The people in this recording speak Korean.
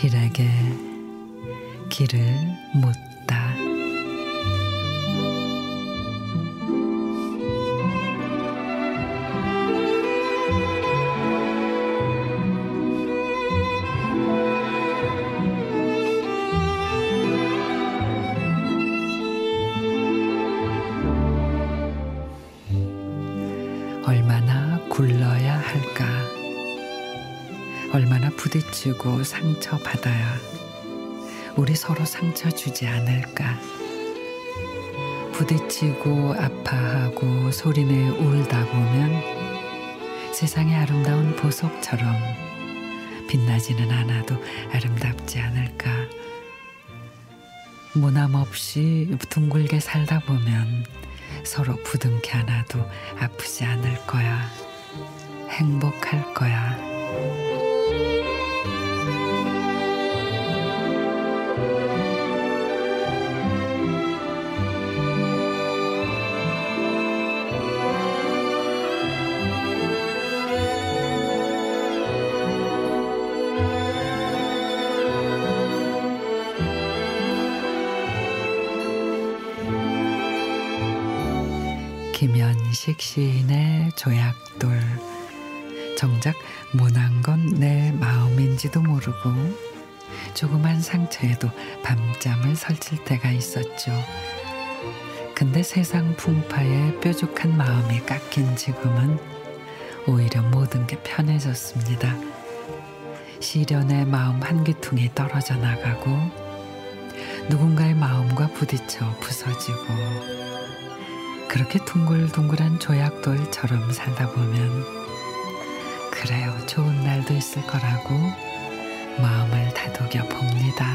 길에게 길을 묻다. 얼마나 굴러야 할까? 얼마나 부딪히고 상처받아야 우리 서로 상처 주지 않을까? 부딪히고 아파하고 소리내 울다 보면 세상의 아름다운 보석처럼 빛나지는 않아도 아름답지 않을까? 무남 없이 둥글게 살다 보면 서로 부둥켜 안아도 아프지 않을 거야. 행복할 거야. 김현식 시인의 조약돌 정작 모난 건 내 마음인지도 모르고 조그만 상처에도 밤잠을 설칠 때가 있었죠. 근데 세상 풍파에 뾰족한 마음이 깎인 지금은 오히려 모든 게 편해졌습니다. 시련의 마음 한 귀퉁이 떨어져 나가고 누군가의 마음과 부딪혀 부서지고 그렇게 둥글둥글한 조약돌처럼 살다 보면 그래요 좋은 날도 있을 거라고 마음을 다독여 봅니다.